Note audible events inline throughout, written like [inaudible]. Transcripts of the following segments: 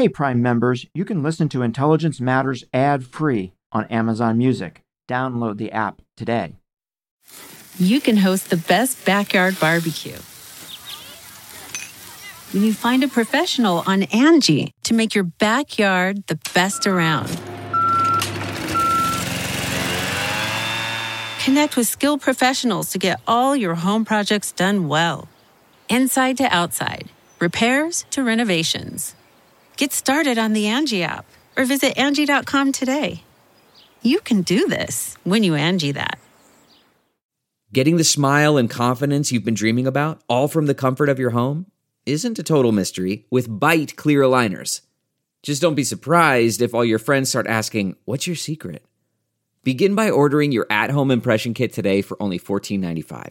Hey, Prime members, you can listen to Intelligence Matters ad free on Amazon Music. Download the app today. You can host the best backyard barbecue when you find a professional on Angie to make your backyard the best around. Connect with skilled professionals to get all your home projects done well. Inside to outside, repairs to renovations. Get started on the Angie app or visit Angie.com today. You can do this when you Angie that. Getting the smile and confidence you've been dreaming about, all from the comfort of your home, isn't a total mystery with Byte clear aligners. Just don't be surprised if all your friends start asking, What's your secret? Begin by ordering your at home impression kit today for only $14.95.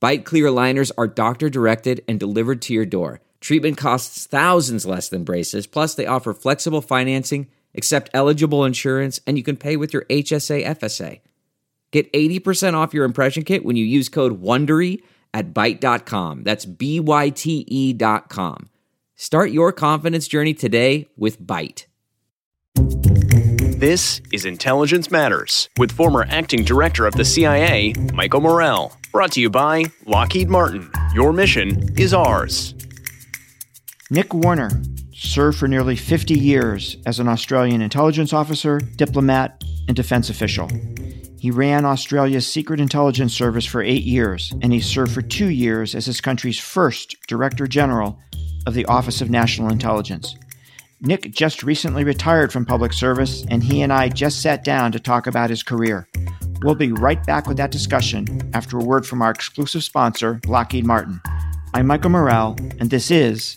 Byte clear aligners are doctor directed and delivered to your door. Treatment costs thousands less than braces, plus, they offer flexible financing, accept eligible insurance, and you can pay with your HSA FSA. Get 80% off your impression kit when you use code WONDERY at Byte.com. That's B Y T E dot com. Start your confidence journey today with Byte. This is Intelligence Matters with former acting director of the CIA, Michael Morell. Brought to you by Lockheed Martin. Your mission is ours. Nick Warner served for nearly 50 years as an Australian intelligence officer, diplomat, and defense official. He ran Australia's Secret Intelligence Service for eight years, and he served for two years as his country's first Director General of the Office of National Intelligence. Nick just recently retired from public service, and he and I just sat down to talk about his career. We'll be right back with that discussion after a word from our exclusive sponsor, Lockheed Martin. I'm Michael Morell, and this is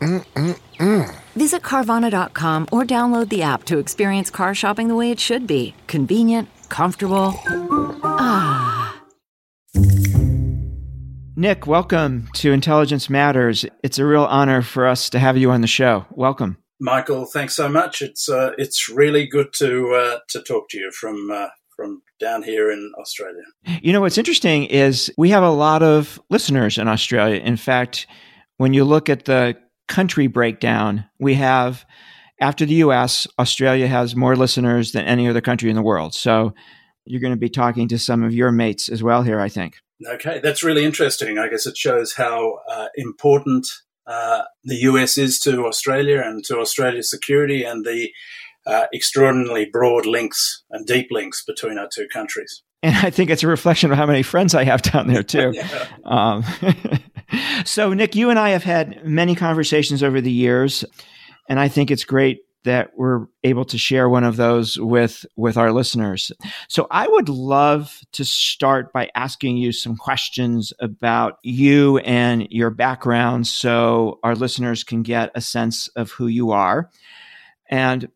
Mm-mm-mm. Visit Carvana.com or download the app to experience car shopping the way it should be convenient, comfortable. Ah. Nick, welcome to Intelligence Matters. It's a real honor for us to have you on the show. Welcome. Michael, thanks so much. It's uh, it's really good to uh, to talk to you from uh, from down here in Australia. You know what's interesting is we have a lot of listeners in Australia. In fact, when you look at the country breakdown, we have after the US, Australia has more listeners than any other country in the world. So you're going to be talking to some of your mates as well here, I think. Okay, that's really interesting. I guess it shows how uh, important uh, the US is to Australia and to Australia's security and the uh, extraordinarily broad links and deep links between our two countries. And I think it's a reflection of how many friends I have down there, too. [laughs] yeah. um, [laughs] [laughs] so, Nick, you and I have had many conversations over the years, and I think it's great that we're able to share one of those with with our listeners. So I would love to start by asking you some questions about you and your background so our listeners can get a sense of who you are. And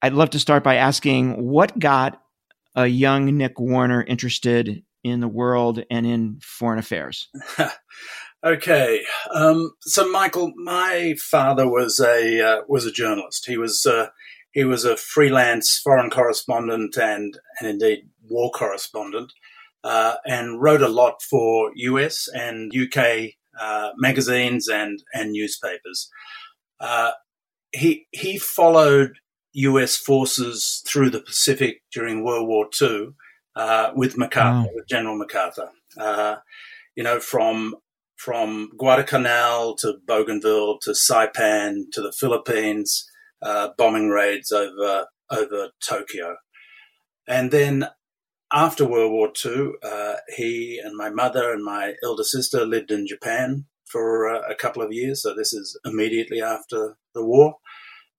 I'd love to start by asking what got a young Nick Warner interested in the world and in foreign affairs? [laughs] Okay, um, so Michael, my father was a uh, was a journalist. He was uh, he was a freelance foreign correspondent and and indeed war correspondent, uh, and wrote a lot for U.S. and UK uh, magazines and and newspapers. Uh, he he followed U.S. forces through the Pacific during World War II uh, with MacArthur, wow. with General MacArthur. you know, from from Guadalcanal to Bougainville to Saipan to the Philippines, uh, bombing raids over over Tokyo, and then after World War II, uh, he and my mother and my elder sister lived in Japan for uh, a couple of years. So this is immediately after the war,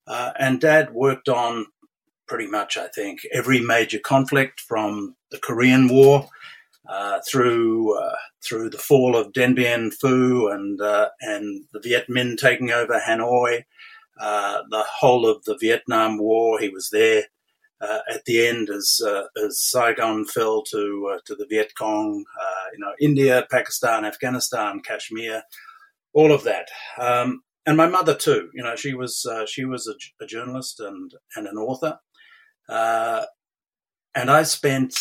uh, and Dad worked on pretty much, I think, every major conflict from the Korean War uh, through uh, through the fall of Dien Bien Phu and uh, and the Viet Minh taking over Hanoi, uh, the whole of the Vietnam War. He was there uh, at the end as as Saigon fell to to the Viet Cong, you know, India, Pakistan, Afghanistan, Kashmir, all of that. Um, and my mother too. You know, she was she was a, a, journalist and and an author. And I spent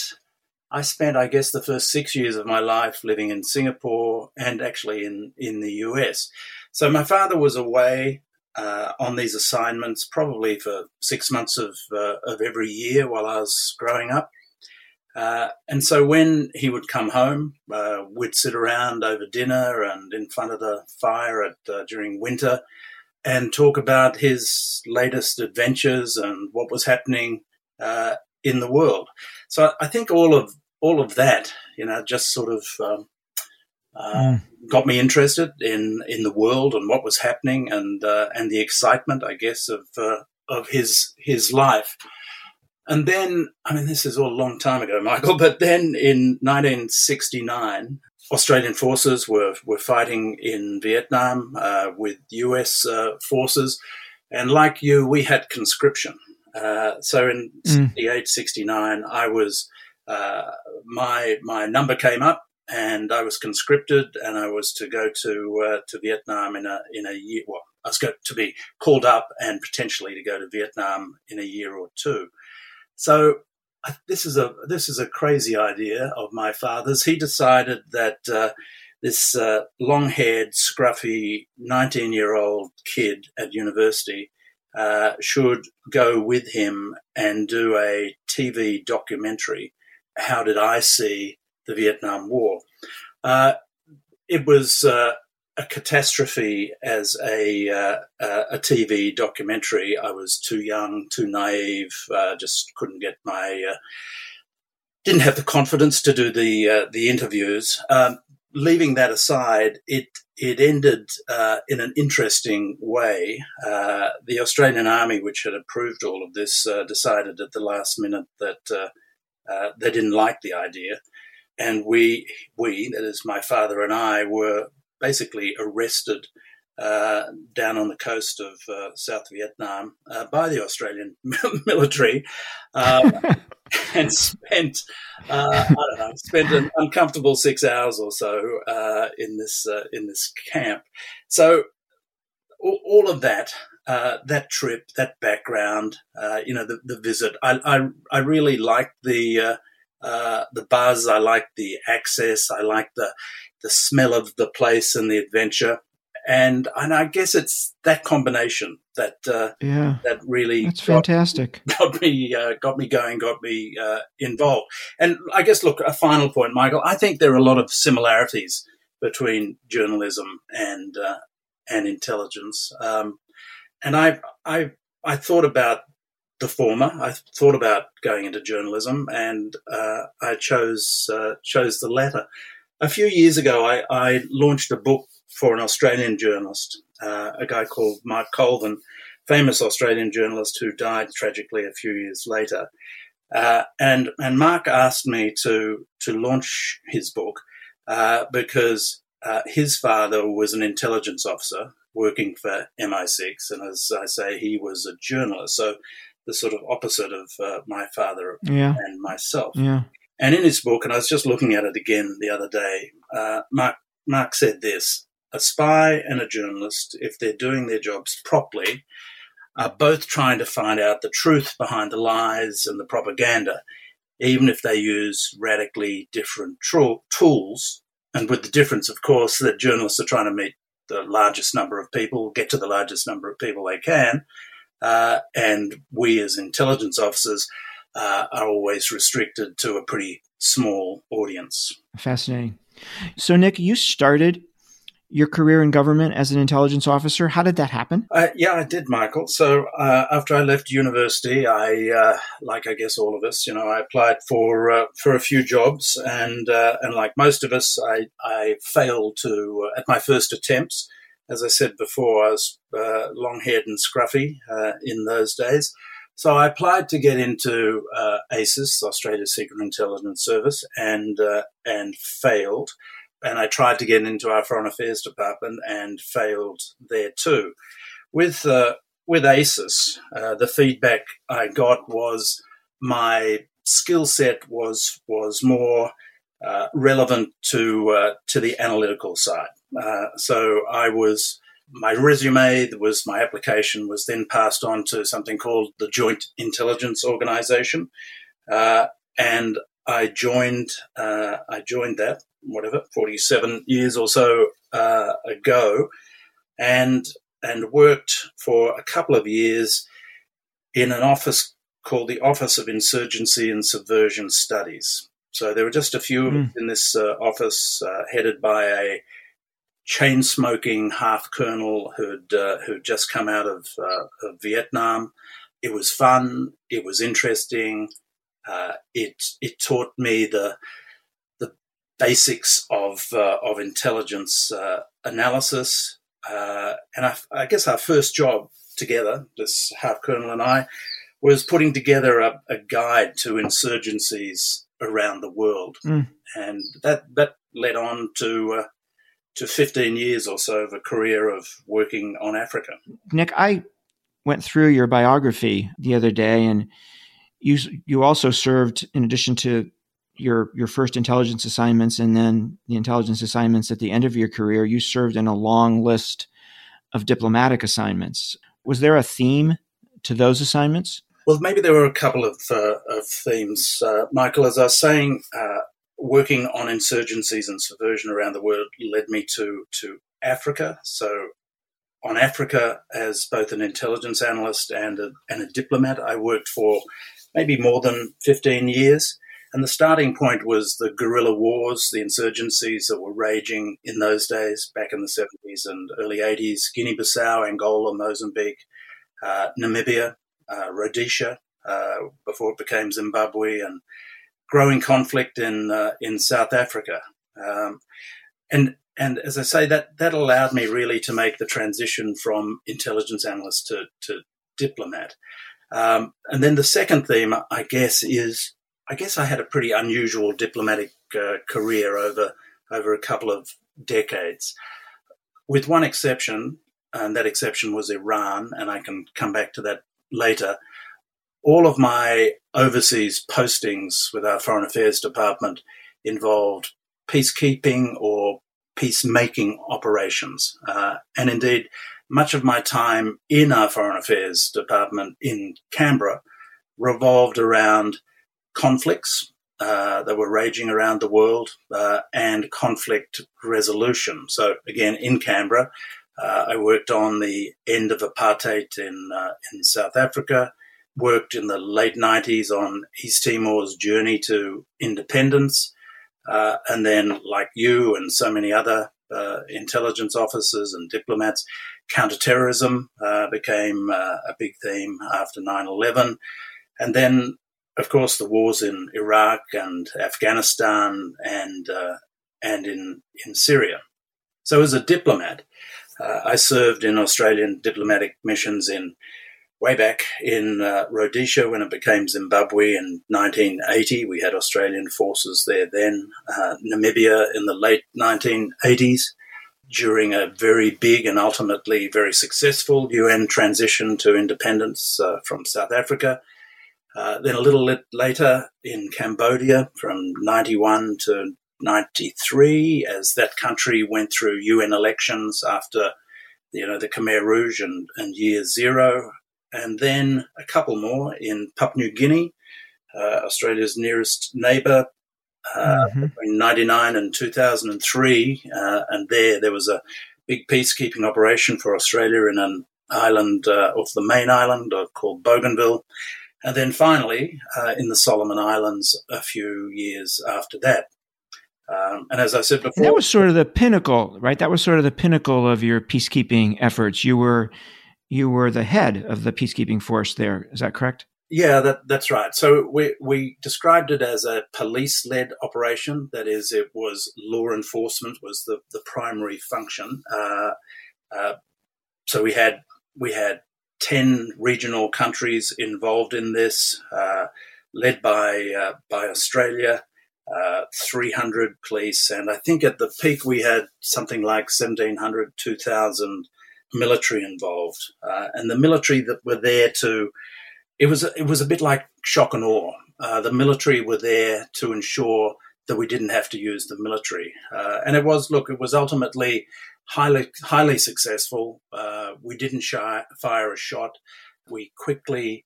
I spent I guess the first six years of my life living in Singapore and actually in in the US. So my father was away uh, on these assignments probably for six months of uh, of every year while I was growing up. Uh, and so when he would come home, uh, we'd sit around over dinner and in front of the fire at, uh, during winter and talk about his latest adventures and what was happening uh, in the world. So I think all of all of that, you know, just sort of um, mm. got me interested in in the world and what was happening and uh, and the excitement, I guess, of of his his life. And then, I mean, this is all a long time ago, [laughs] Michael, but then in 1969, Australian forces were, were fighting in Vietnam uh, with US uh, forces. And like you, we had conscription. Uh, so in mm. 68, 69, I was, uh, my, my number came up and I was conscripted and I was to go to, uh, to Vietnam in a, in a year. Well, I was going to be called up and potentially to go to Vietnam in a year or two. So this is a this is a crazy idea of my father's. He decided that uh, this uh, long-haired, scruffy, nineteen-year-old kid at university uh, should go with him and do a TV documentary. How did I see the Vietnam War? Uh, it was uh, a catastrophe as a uh, a TV documentary. I was too young, too naive, uh, just couldn't get my uh, didn't have the confidence to do the uh, the interviews. Um, leaving that aside, it it ended uh, in an interesting way. Uh, the Australian Army, which had approved all of this, decided at the last minute that they didn't like the idea and we we that is my father and I were basically arrested uh, down on the coast of uh, South Vietnam uh, by the Australian [laughs] military, um, [laughs] and spent uh, I don't know spent an uncomfortable six hours or so uh, in this uh, in this camp. So all, of that. that trip, that background, you know, the, the visit. I, I, I really liked the the buzz. I liked the access. I liked the the smell of the place and the adventure. And and I guess it's that combination that uh, yeah that really that's got, fantastic [laughs] got me uh, got me going got me uh, involved. And I guess look a final point, Michael. I think there are a lot of similarities between journalism and uh, and intelligence. Um, and I I I thought about the former. I thought about going into journalism, and uh, I chose uh, chose the latter a few years ago, I, I, launched a book for an Australian journalist, uh, a guy called Mark Colvin, famous Australian journalist who died tragically a few years later. Uh, and and Mark asked me to to launch his book uh, because uh, his father was an intelligence officer working for MI6, and as I say, he was a journalist. So the sort of opposite of uh, my father yeah. and myself. Yeah. And in his book, and I was just looking at it again the other day, uh, Mark, Mark said this a spy and a journalist, if they're doing their jobs properly, are both trying to find out the truth behind the lies and the propaganda, even if they use radically different tools. And with the difference, of course, that journalists are trying to meet the largest number of people, get to the largest number of people they can. Uh, and we as intelligence officers uh, are always restricted to a pretty small audience. Fascinating. So, Nick, you started your career in government as an intelligence officer. How did that happen? Uh, yeah, I did, Michael. So uh, after I left university, I, uh, like I guess all of us, you know, I applied for uh, for a few jobs, and uh, and like most of us, I I failed to uh, at my first attempts. As I said before, I was long haired and scruffy in those days. So I applied to get into ASIS, Australia's Secret Intelligence Service, and and failed. And I tried to get into our Foreign Affairs Department and failed there too. With uh, with ASIS, uh, the feedback I got was my skill set was was more uh, relevant to uh, to the analytical side. Uh, so I was my resume was my application was then passed on to something called the Joint Intelligence Organization, uh, and I joined I joined that whatever forty seven years or so uh, ago, and and worked for a couple of years in an office called the Office of Insurgency and Subversion Studies. So there were just a few mm. in this uh, office, uh, headed by a chain smoking half colonel who'd uh, who'd just come out of, uh, of, Vietnam. It was fun. It was interesting. Uh, it it taught me the basics of uh, of intelligence analysis. and I, I guess our first job together, this half colonel and I, was putting together a, a guide to insurgencies around the world, mm. and that that led on to uh, to 15 years or so of a career of working on Africa. Nick, I went through your biography the other day, and you you also served in addition to your your first intelligence assignments and then the intelligence assignments at the end of your career. You served in a long list of diplomatic assignments. Was there a theme to those assignments? Well, maybe there were a couple of, uh, of themes, uh, Michael. As I was saying, uh, working on insurgencies and subversion around the world led me to to Africa. So, on Africa, as both an intelligence analyst and a, and a diplomat, I worked for maybe more than fifteen years. And the starting point was the guerrilla wars, the insurgencies that were raging in those days, back in the 70s and early 80s Guinea Bissau, Angola, Mozambique, uh, Namibia, uh, Rhodesia uh, before it became Zimbabwe, and growing conflict in uh, in South Africa. Um, and and as I say, that that allowed me really to make the transition from intelligence analyst to to diplomat. Um, and then the second theme, I guess, is I guess I had a pretty unusual diplomatic uh, career over over a couple of decades, with one exception, and that exception was Iran, and I can come back to that later, all of my overseas postings with our Foreign Affairs Department involved peacekeeping or peacemaking operations. Uh, and indeed, much of my time in our Foreign Affairs Department in Canberra revolved around conflicts uh, that were raging around the world uh, and conflict resolution. So, again, in Canberra, uh, I worked on the end of apartheid in uh, in South Africa. Worked in the late '90s on East Timor's journey to independence, uh, and then, like you and so many other uh, intelligence officers and diplomats, counterterrorism became a big theme after 9/11, and then, of course, the wars in Iraq and Afghanistan and and in in Syria. So, as a diplomat, uh, I served in Australian diplomatic missions in way back in uh, Rhodesia when it became Zimbabwe in 1980. We had Australian forces there then. Uh, Namibia in the late 1980s during a very big and ultimately very successful UN transition to independence uh, from South Africa. Uh, then a little bit later in Cambodia from 91 to 93 as that country went through UN elections after you know the Khmer Rouge and, and year zero, and then a couple more in Papua New Guinea, uh, Australia's nearest neighbour, uh, mm-hmm. between 99 and 2003, uh, and there there was a big peacekeeping operation for Australia in an island uh, off the main island called Bougainville. And then finally, uh, in the Solomon Islands, a few years after that. Um, and as I said before, and that was sort of the pinnacle, right? That was sort of the pinnacle of your peacekeeping efforts. You were you were the head of the peacekeeping force there. Is that correct? Yeah, that, that's right. So we we described it as a police led operation. That is, it was law enforcement was the the primary function. Uh, uh, so we had we had ten regional countries involved in this, uh, led by uh, by Australia uh, 300 police, and I think at the peak we had something like 1,700, 2,000 military involved. Uh, and the military that were there to it was it was a bit like shock and awe. Uh, the military were there to ensure that we didn't have to use the military, uh, and it was look, it was ultimately highly highly successful. Uh, we didn't shy, fire a shot. We quickly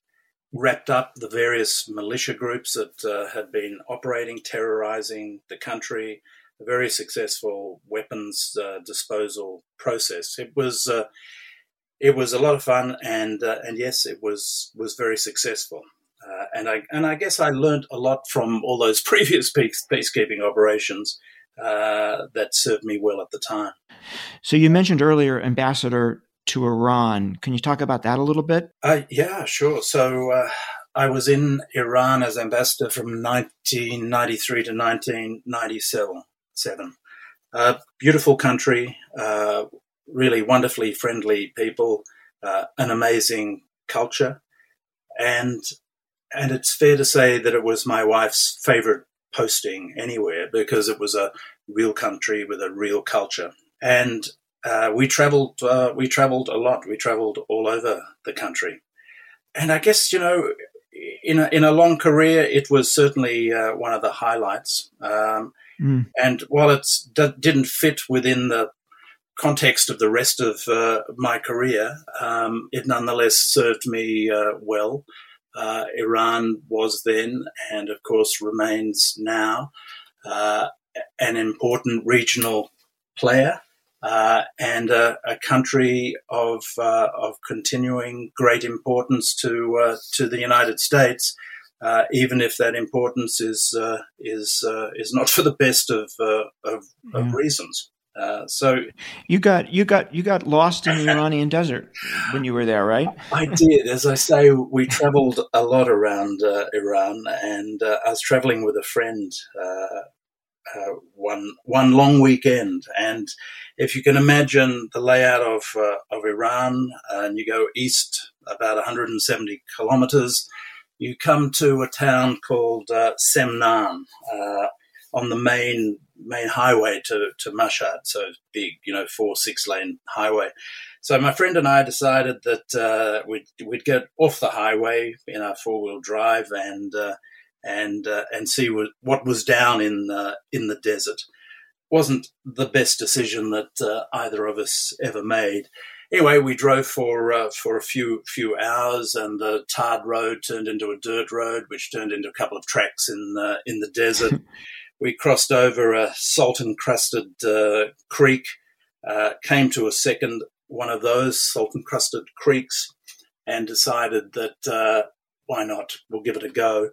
wrapped up the various militia groups that uh, had been operating, terrorizing the country. A very successful weapons uh, disposal process. It was uh, it was a lot of fun, and uh, and yes, it was was very successful. Uh, and I and I guess I learned a lot from all those [laughs] previous peace, peacekeeping operations uh, that served me well at the time. So you mentioned earlier, Ambassador to Iran. Can you talk about that a little bit? Uh, yeah, sure. So uh, I was in Iran as ambassador from 1993 to 1997. Seven. Uh, beautiful country, uh, really wonderfully friendly people, uh, an amazing culture, and and it's fair to say that it was my wife's favorite posting anywhere because it was a real country with a real culture, and uh, we traveled uh, we traveled a lot. We traveled all over the country, and I guess you know. In a, in a long career, it was certainly uh, one of the highlights. Um, mm. And while it d- didn't fit within the context of the rest of uh, my career, um, it nonetheless served me uh, well. Uh, Iran was then, and of course remains now, uh, an important regional player uh, and a, a, country of uh, of continuing great importance to to the United States. Uh, even if that importance is uh, is uh, is not [laughs] for the best of of, of yeah. reasons. Uh, so you got you got you got lost in the Iranian desert when you were there, right? [laughs] I did. As I say, we travelled a lot around uh, Iran, and uh, I was travelling with a friend uh, uh, one one long weekend. And if you can imagine the layout of uh, of Iran, and you go east about 170 kilometres, you come to a town called Semnan on the main main highway to, to Mashhad, so big, you know, four, six lane highway. So my friend and I decided that uh, we'd, we'd get off the highway in our four wheel drive and uh, and uh, and see what, what was down in uh, in the desert. wasn't the best decision that uh, either of us ever made. Anyway, we drove for uh, for a few few hours, and the tarred road turned into a dirt road, which turned into a couple of tracks in the in the desert. [laughs] we crossed over a salt encrusted uh, creek, uh, came to a second one of those salt encrusted creeks, and decided that uh, why not? We'll give it a go.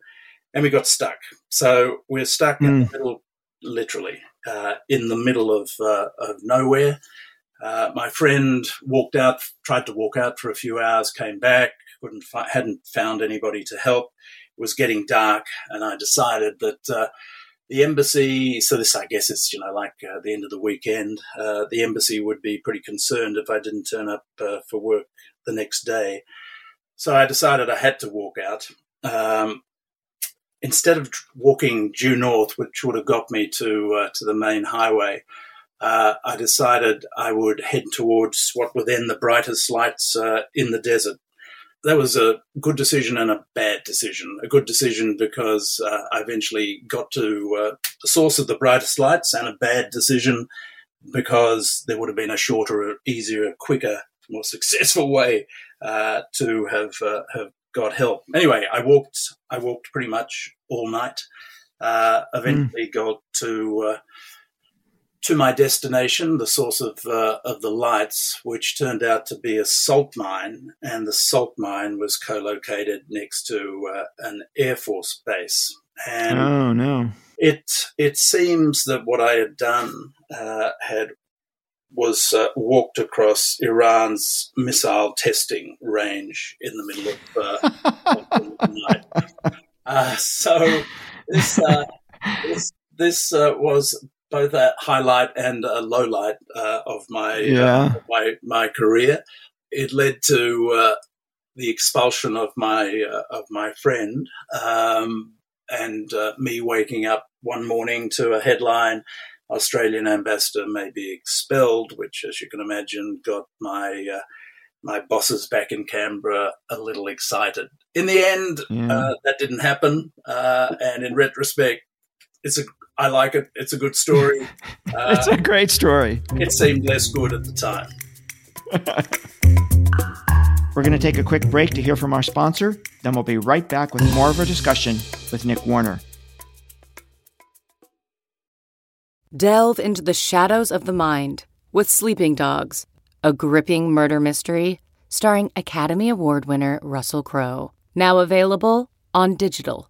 And we got stuck. So we're stuck mm. in the hmm. middle, literally, uh, in the middle of, uh, of nowhere. Uh, my friend walked out, tried to walk out for a few hours, came back, couldn't, fi- hadn't found anybody to help. It was getting dark, and I decided that the embassy, so this, I guess, is you know like uh, the end of the weekend. Uh, the embassy would be pretty concerned if I didn't turn up uh, for work the next day. So I decided I had to walk out. Um, instead of walking due north, which would have got me to uh, to the main highway, uh, I decided I would head towards what were then the brightest lights uh, in the desert, that was a good decision and a bad decision. A good decision because uh, I eventually got to uh, the source of the brightest lights, and a bad decision because there would have been a shorter, easier, quicker, more successful way uh, to have uh, have got help. Anyway, I walked. I walked pretty much all night. Uh, eventually, mm. got to uh, to my destination, the source of uh, of the lights, which turned out to be a salt mine, and the salt mine was co-located next to uh, an air force base. And oh no! It it seems that what I had done uh, had was uh, walked across Iran's missile testing range in the middle of, uh, of the night. [laughs] Uh, so this this this was both a highlight and a low light uh, of my uh, yeah. uh, my my career. It led to uh, the expulsion of my uh, of my friend, um, and uh, me waking up one morning to a headline: "Australian ambassador may be expelled," which, as you can imagine, got my my bosses back in Canberra a little excited. In the end, yeah. uh, that didn't happen. Uh, and in retrospect, it's a I like it. It's a good story. Uh, [laughs] it's a great story. It seemed less good at the time. [laughs] We're going to take a quick break to hear from our sponsor. Then we'll be right back with more of our discussion with Nick Warner. Delve into the shadows of the mind with Sleeping Dogs, a gripping murder mystery starring Academy Award winner Russell Crowe. Now available on digital.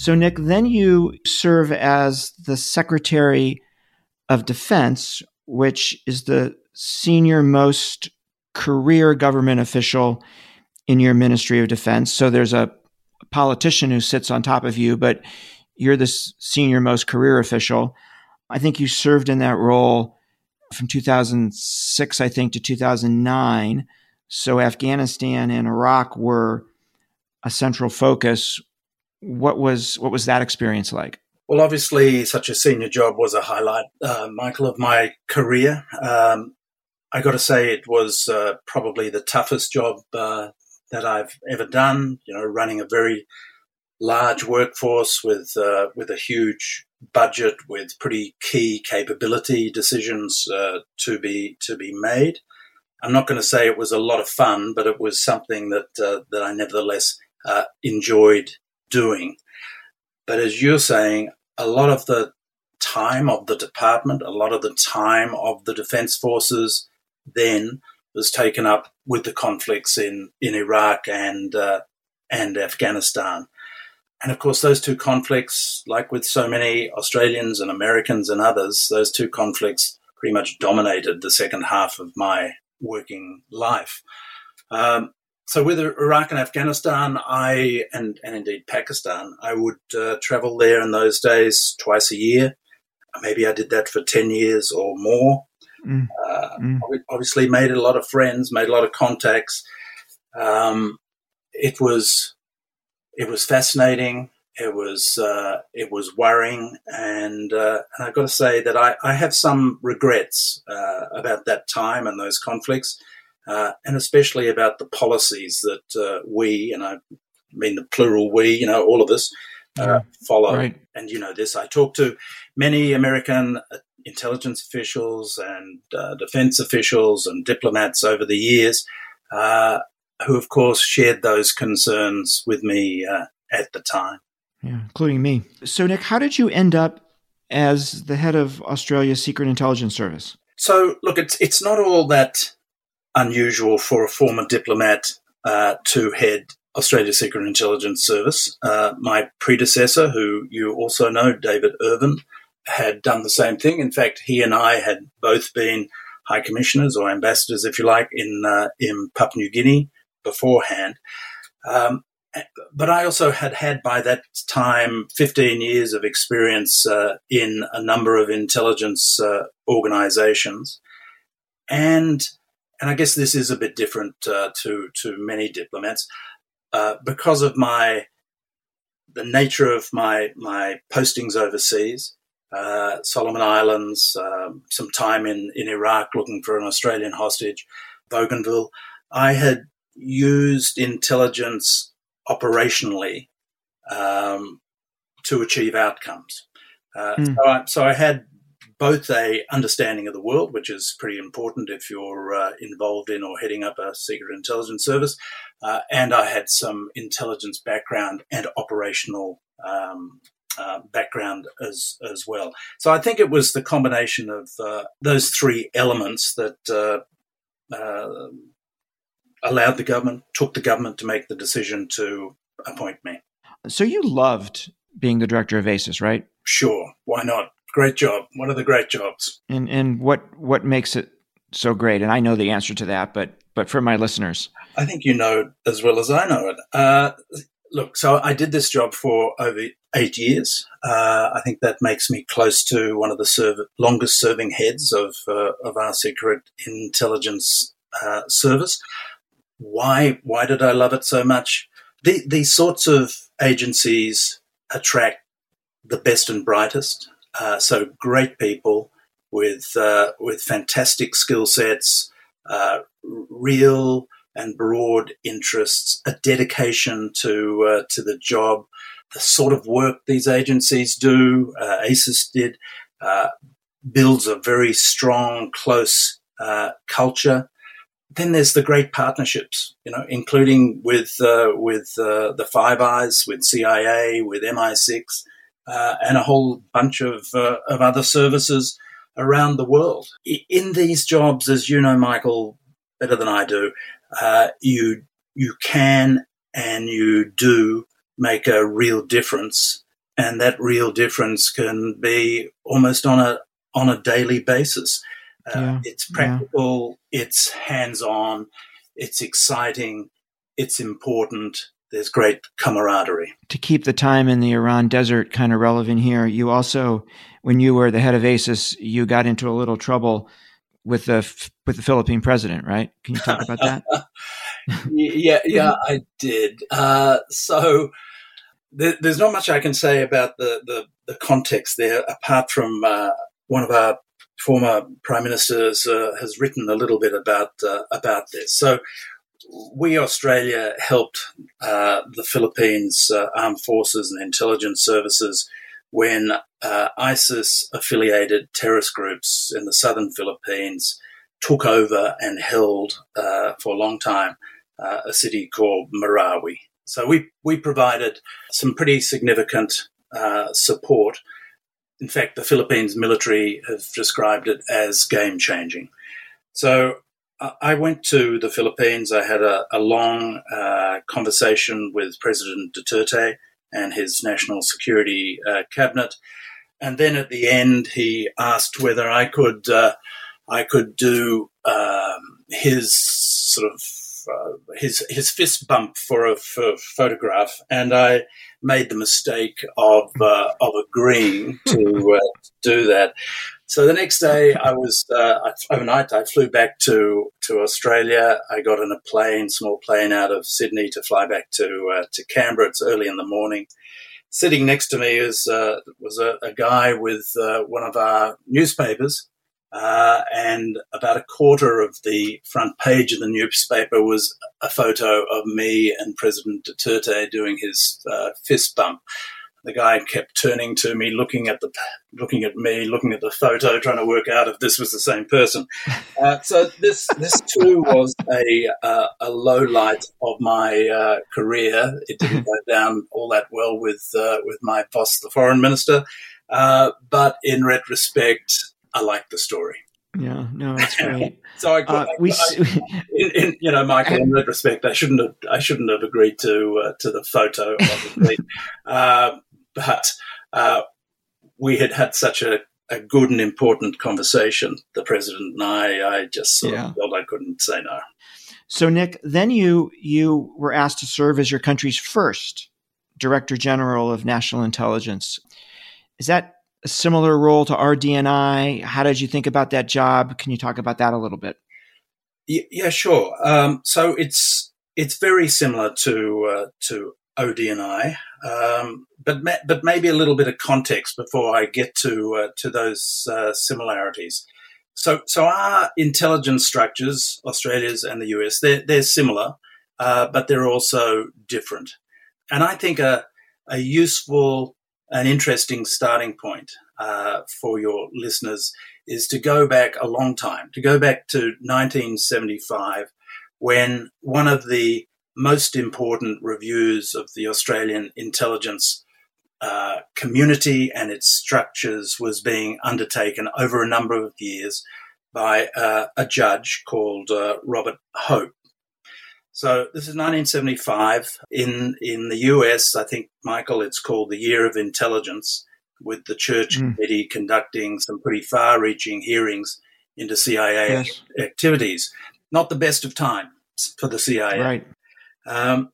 So, Nick, then you serve as the Secretary of Defense, which is the senior most career government official in your Ministry of Defense. So, there's a politician who sits on top of you, but you're the senior most career official. I think you served in that role from 2006, I think, to 2009. So, Afghanistan and Iraq were a central focus what was what was that experience like? Well, obviously, such a senior job was a highlight, uh, Michael, of my career. Um, I got to say, it was uh, probably the toughest job uh, that I've ever done. You know, running a very large workforce with uh, with a huge budget, with pretty key capability decisions uh, to be to be made. I'm not going to say it was a lot of fun, but it was something that uh, that I nevertheless enjoyed doing. But as you're saying, a lot of the time of the department, a lot of the time of the defense forces then was taken up with the conflicts in, in Iraq and, uh, and Afghanistan. And of course, those two conflicts, like with so many Australians and Americans and others, those two conflicts pretty much dominated the second half of my working life. Um, so with Iraq and Afghanistan, I and and indeed Pakistan, I would uh, travel there in those days twice a year. Maybe I did that for ten years or more. Mm. Uh, mm. Obviously, made a lot of friends, made a lot of contacts. Um, it was it was fascinating. It was uh, it was worrying, and uh, and I've got to say that I, I have some regrets uh, about that time and those conflicts uh, and especially about the policies that uh, we, and I mean the plural we, you know, all of us, uh, follow. Right. And you know this. I talked to many American uh, intelligence officials and uh, defense officials and diplomats over the years, uh, who, of course, shared those concerns with me at the time. Yeah, including me. So, Nick, how did you end up as the head of Australia's Secret Intelligence Service? So, look, it's it's not all that unusual for a former diplomat uh, to head Australia's Secret Intelligence Service. Uh, my predecessor, who you also know, David Irvin, had done the same thing. In fact, he and I had both been high commissioners or ambassadors, if you like, in uh, in Papua New Guinea beforehand. Um, but I also had had by that time 15 years of experience uh, in a number of intelligence uh, organizations. And and I guess this is a bit different uh, to to many diplomats uh, because of my the nature of my my postings overseas, uh, Solomon Islands, um, some time in in Iraq looking for an Australian hostage, Bougainville. I had used intelligence operationally um, to achieve outcomes. Mm. So, I, so I had both a understanding of the world, which is pretty important if you're uh, involved in or heading up a secret intelligence service, uh, and I had some intelligence background and operational um, uh, background as as well. So I think it was the combination of uh, those three elements that uh, uh, allowed the government, took the government to make the decision to appoint me. So you loved being the director of ASIS, right? Sure. Why not? Great job. One of the great jobs. And and what what makes it so great? And I know the answer to that, but but for my listeners, I think you know as well as I know it. Uh, look, so I did this job for over eight years. Uh, I think that makes me close to one of the serv- longest serving heads of, uh, of our secret intelligence uh, service. Why, why did I love it so much? The, these sorts of agencies attract the best and brightest. Uh, so great people with, uh, with fantastic skill sets, uh, real and broad interests, a dedication to uh, to the job, the sort of work these agencies do. Uh, ASIS did uh, builds a very strong, close culture. Then there's the great partnerships, you know, including with with the Five Eyes, with CIA, with MI6, and a whole bunch of of other services around the world. In these jobs, as you know, Michael, better than I do, uh, you you can and you do make a real difference, and that real difference can be almost on a on a daily basis. Uh, yeah, it's practical, yeah. it's hands on, it's exciting, it's important. There's great camaraderie. To keep the time in the Iran desert kind of relevant here, you also, when you were the head of ASIS, you got into a little trouble with the with the Philippine president, right? Can you talk about that? [laughs] yeah, yeah, I did. Uh, so there, there's not much I can say about the the, the context there, apart from uh, one of our former prime ministers uh, has written a little bit about uh, about this. So we Australia helped uh, the Philippines uh, armed forces and intelligence services when uh, ISIS affiliated terrorist groups in the southern Philippines took over and held uh, for a long time uh, a city called Marawi. So we, we provided some pretty significant uh, support. In fact, the Philippines military have described it as game changing. So I went to the Philippines. I had a, a long uh, conversation with President Duterte and his national security uh, cabinet. And then at the end, he asked whether I could uh, I could do um, his sort of uh, his his fist bump for a for photograph, and I made the mistake of uh, of agreeing to uh, do that. So the next day, I was uh, overnight. I flew back to to Australia. I got on a plane, small plane, out of Sydney to fly back to uh, to Canberra. It's early in the morning. Sitting next to me is uh, was a, a, guy with uh, one of our newspapers, uh, and about a quarter of the front page of the newspaper was a photo of me and President Duterte doing his uh, fist bump the guy kept turning to me, looking at the, looking at me, looking at the photo, trying to work out if this was the same person. [laughs] Uh, so this this too was a uh, a low light of my uh, career. It didn't go down all that well with uh, with my boss, the foreign minister. Uh, but in retrospect, I like the story. Yeah, no, that's great. [laughs] so I, uh, I, we, I, [laughs] in, in, you know, Michael, in retrospect, I shouldn't have, I shouldn't have agreed to uh, to the photo, obviously. uh, but uh, we had had such a, a, good and important conversation, the president and I. I just sort yeah. of felt I couldn't say no. So, Nick, then you you were asked to serve as your country's first Director General of National Intelligence. Is that a similar role to ODNI? How did you think about that job? Can you talk about that a little bit? Yeah, sure. Um, so it's it's very similar to uh, to ODNI, um, but ma- but maybe a little bit of context before I get to uh, to those uh, similarities. So so our intelligence structures, Australia's and the US, they're they're similar, uh, but they're also different. And I think a a useful and interesting starting point uh, for your listeners is to go back a long time, to go back to 1975, when one of the most important reviews of the Australian intelligence uh, community and its structures was being undertaken over a number of years by uh, a judge called uh, Robert Hope. So this is 1975 in in the US. I think Michael, it's called the Year of Intelligence, with the Church mm. Committee conducting some pretty far-reaching hearings into CIA yes. activities. Not the best of times for the CIA. Right. Um,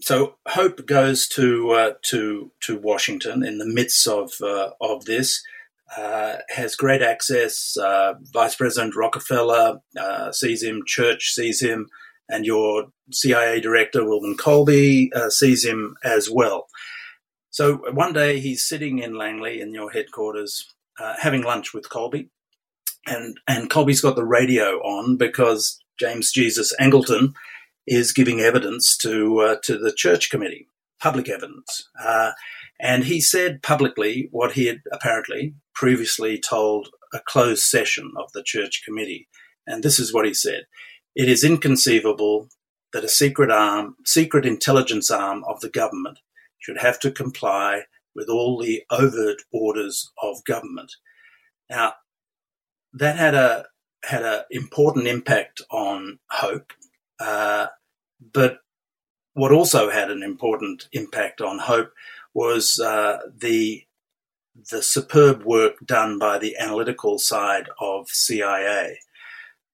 so Hope goes to uh, to to Washington in the midst of uh, of this. Uh, has great access. Uh, Vice President Rockefeller uh, sees him. Church sees him, and your CIA director William Colby uh, sees him as well. So one day he's sitting in Langley in your headquarters, having lunch with Colby, and and Colby's got the radio on because James Jesus Angleton is giving evidence to uh, to the church committee, public evidence, uh, and he said publicly what he had apparently previously told a closed session of the church committee, and this is what he said: "It is inconceivable that a secret arm, secret intelligence arm of the government, should have to comply with all the overt orders of government." Now, that had a had an important impact on Hope uh, but what also had an important impact on Hope was uh, the the superb work done by the analytical side of CIA.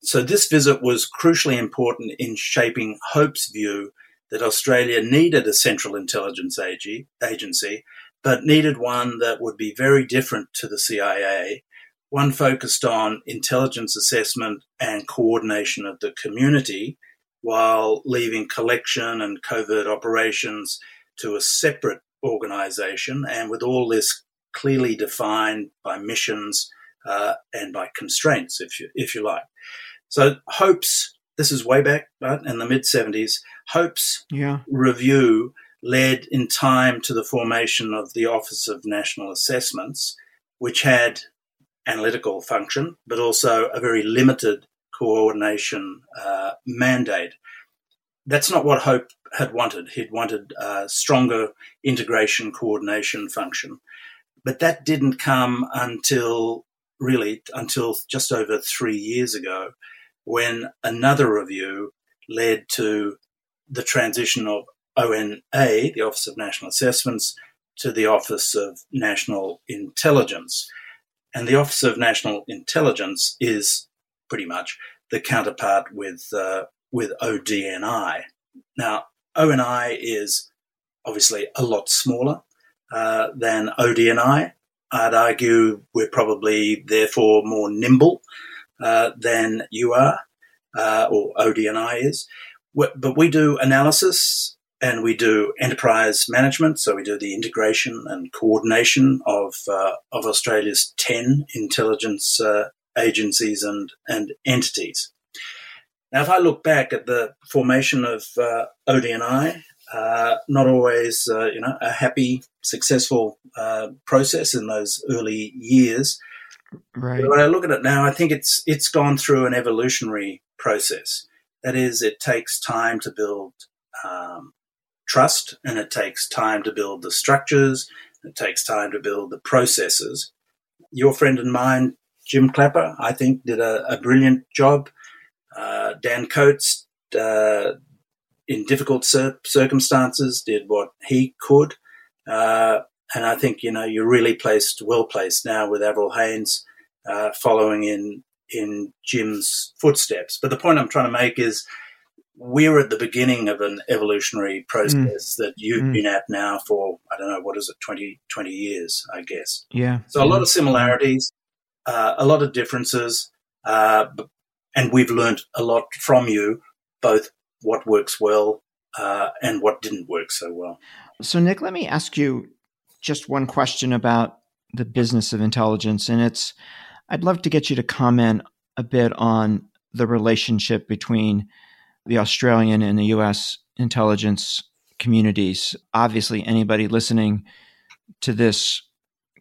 So this visit was crucially important in shaping Hope's view that Australia needed a central intelligence agency, but needed one that would be very different to the CIA, one focused on intelligence assessment and coordination of the community, while leaving collection and covert operations to a separate organization and with all this clearly defined by missions uh, and by constraints, if you, if you like. So Hope's, this is way back right, in the mid 70s, Hope's yeah. review led in time to the formation of the Office of National Assessments, which had analytical function, but also a very limited coordination uh, mandate. That's not what Hope had wanted. He'd wanted a stronger integration coordination function. But that didn't come until really until just over three years ago when another review led to the transition of ONA, the Office of National Assessments, to the Office of National Intelligence. And the Office of National Intelligence is pretty much the counterpart with uh, with ODNI. Now, ONI is obviously a lot smaller uh, than ODNI. I'd argue we're probably therefore more nimble uh, than you are, uh, or ODNI is. But we do analysis and we do enterprise management. So we do the integration and coordination of uh, of Australia's ten intelligence uh, agencies and, and entities. Now, if I look back at the formation of uh, ODNI, uh, not always, uh, you know, a happy, successful uh, process in those early years. Right. But when I look at it now, I think it's it's gone through an evolutionary process. That is, it takes time to build um, trust, and it takes time to build the structures. It takes time to build the processes. Your friend and mine, Jim Clapper, I think, did a, a brilliant job. Uh, Dan Coats, uh, in difficult cir- circumstances, did what he could. Uh, and I think, you know, you're really placed, well placed now with Avril Haines uh, following in, in Jim's footsteps. But the point I'm trying to make is we're at the beginning of an evolutionary process mm. that you've mm. been at now for, I don't know, what is it, 20, 20 years, I guess. Yeah. So a lot of similarities, uh, a lot of differences, uh, and we've learned a lot from you, both what works well uh, and what didn't work so well. So, Nick, let me ask you just one question about the business of intelligence, and it's I'd love to get you to comment a bit on the relationship between the Australian and the U.S. intelligence communities. Obviously, anybody listening to this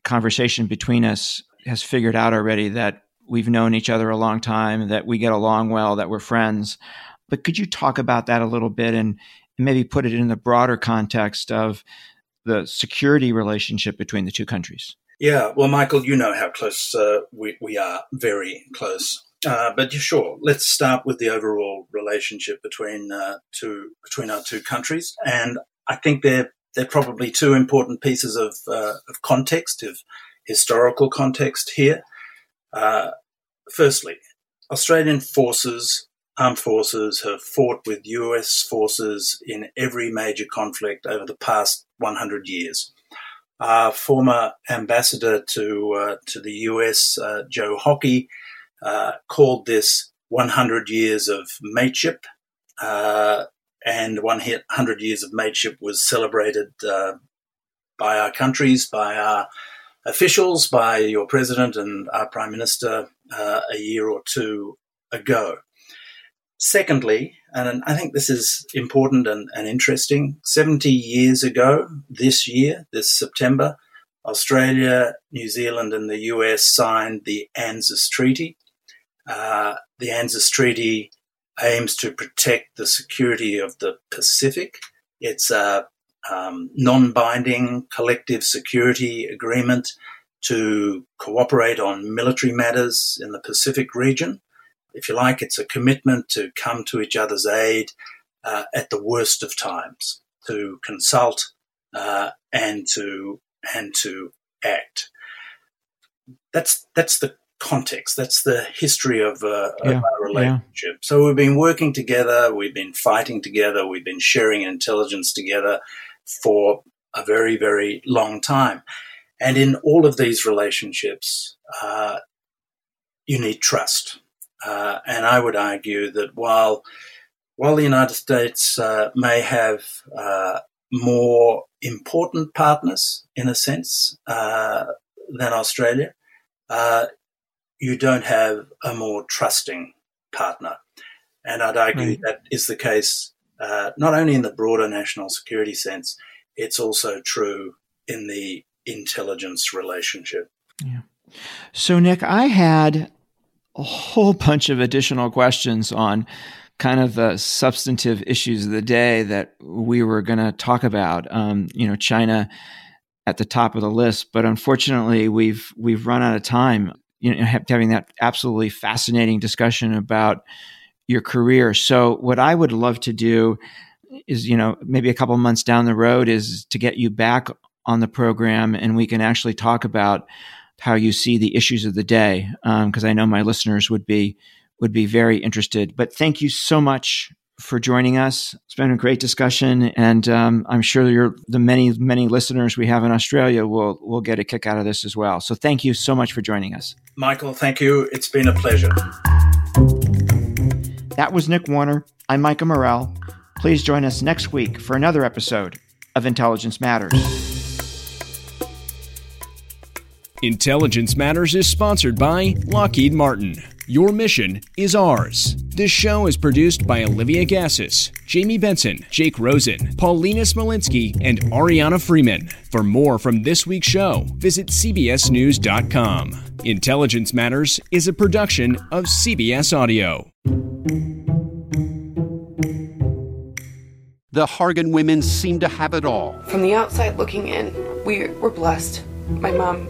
conversation between us has figured out already that we've known each other a long time, that we get along well, that we're friends. But could you talk about that a little bit and maybe put it in the broader context of the security relationship between the two countries? Yeah, well, Michael, you know how close uh, we, we are, very close. Uh, but sure, let's start with the overall relationship between uh, two between our two countries, and I think they're they're probably two important pieces of uh, of context, of historical context here. Uh, firstly, Australian forces armed forces have fought with US forces in every major conflict over the past 100 years. Our former ambassador to, uh, to the US, uh, Joe Hockey, uh, called this 100 years of mateship. Uh, and 100 years of mateship was celebrated uh, by our countries, by our officials, by your president and our prime minister uh, a year or two ago. Secondly, and I think this is important and, and, interesting, 70 years ago, this year, this September, Australia, New Zealand, and the US signed the ANZUS Treaty. Uh, the ANZUS Treaty aims to protect the security of the Pacific. It's a um, non binding collective security agreement to cooperate on military matters in the Pacific region. If you like, it's a commitment to come to each other's aid uh, at the worst of times, to consult uh, and to and to act. That's that's the context. That's the history of, uh, yeah, of our relationship. Yeah. So we've been working together, we've been fighting together, we've been sharing intelligence together for a very, very long time. And in all of these relationships, uh, you need trust. Uh, and I would argue that while while the United States uh, may have uh, more important partners in a sense uh, than Australia, uh, you don't have a more trusting partner. And I'd argue right. that is the case uh, not only in the broader national security sense, it's also true in the intelligence relationship. Yeah. So, Nick, I had a whole [laughs] bunch of additional questions on kind of the substantive issues of the day that we were going to talk about. Um, you know, China at the top of the list, but unfortunately, we've we've run out of time you know having that absolutely fascinating discussion about your career. So what I would love to do is you know maybe a couple months down the road is to get you back on the program and we can actually talk about how you see the issues of the day because um, I know my listeners would be would be very interested. But thank you so much for joining us. It's been a great discussion, and um, I'm sure the many many listeners we have in Australia will will get a kick out of this as well. So thank you so much for joining us, Michael. Thank you. It's been a pleasure. That was Nick Warner. I'm Michael Morell. Please join us next week for another episode of Intelligence Matters. Intelligence Matters is sponsored by Lockheed Martin. Your mission is ours. This show is produced by Olivia Gazis, Jamie Benson, Jake Rosen, Paulina Smolinski, and Ariana Freeman. For more from this week's show, visit CBSNews.com. Intelligence Matters is a production of CBS Audio. The Hargan women seem to have it all. From the outside looking in, we were blessed. My mom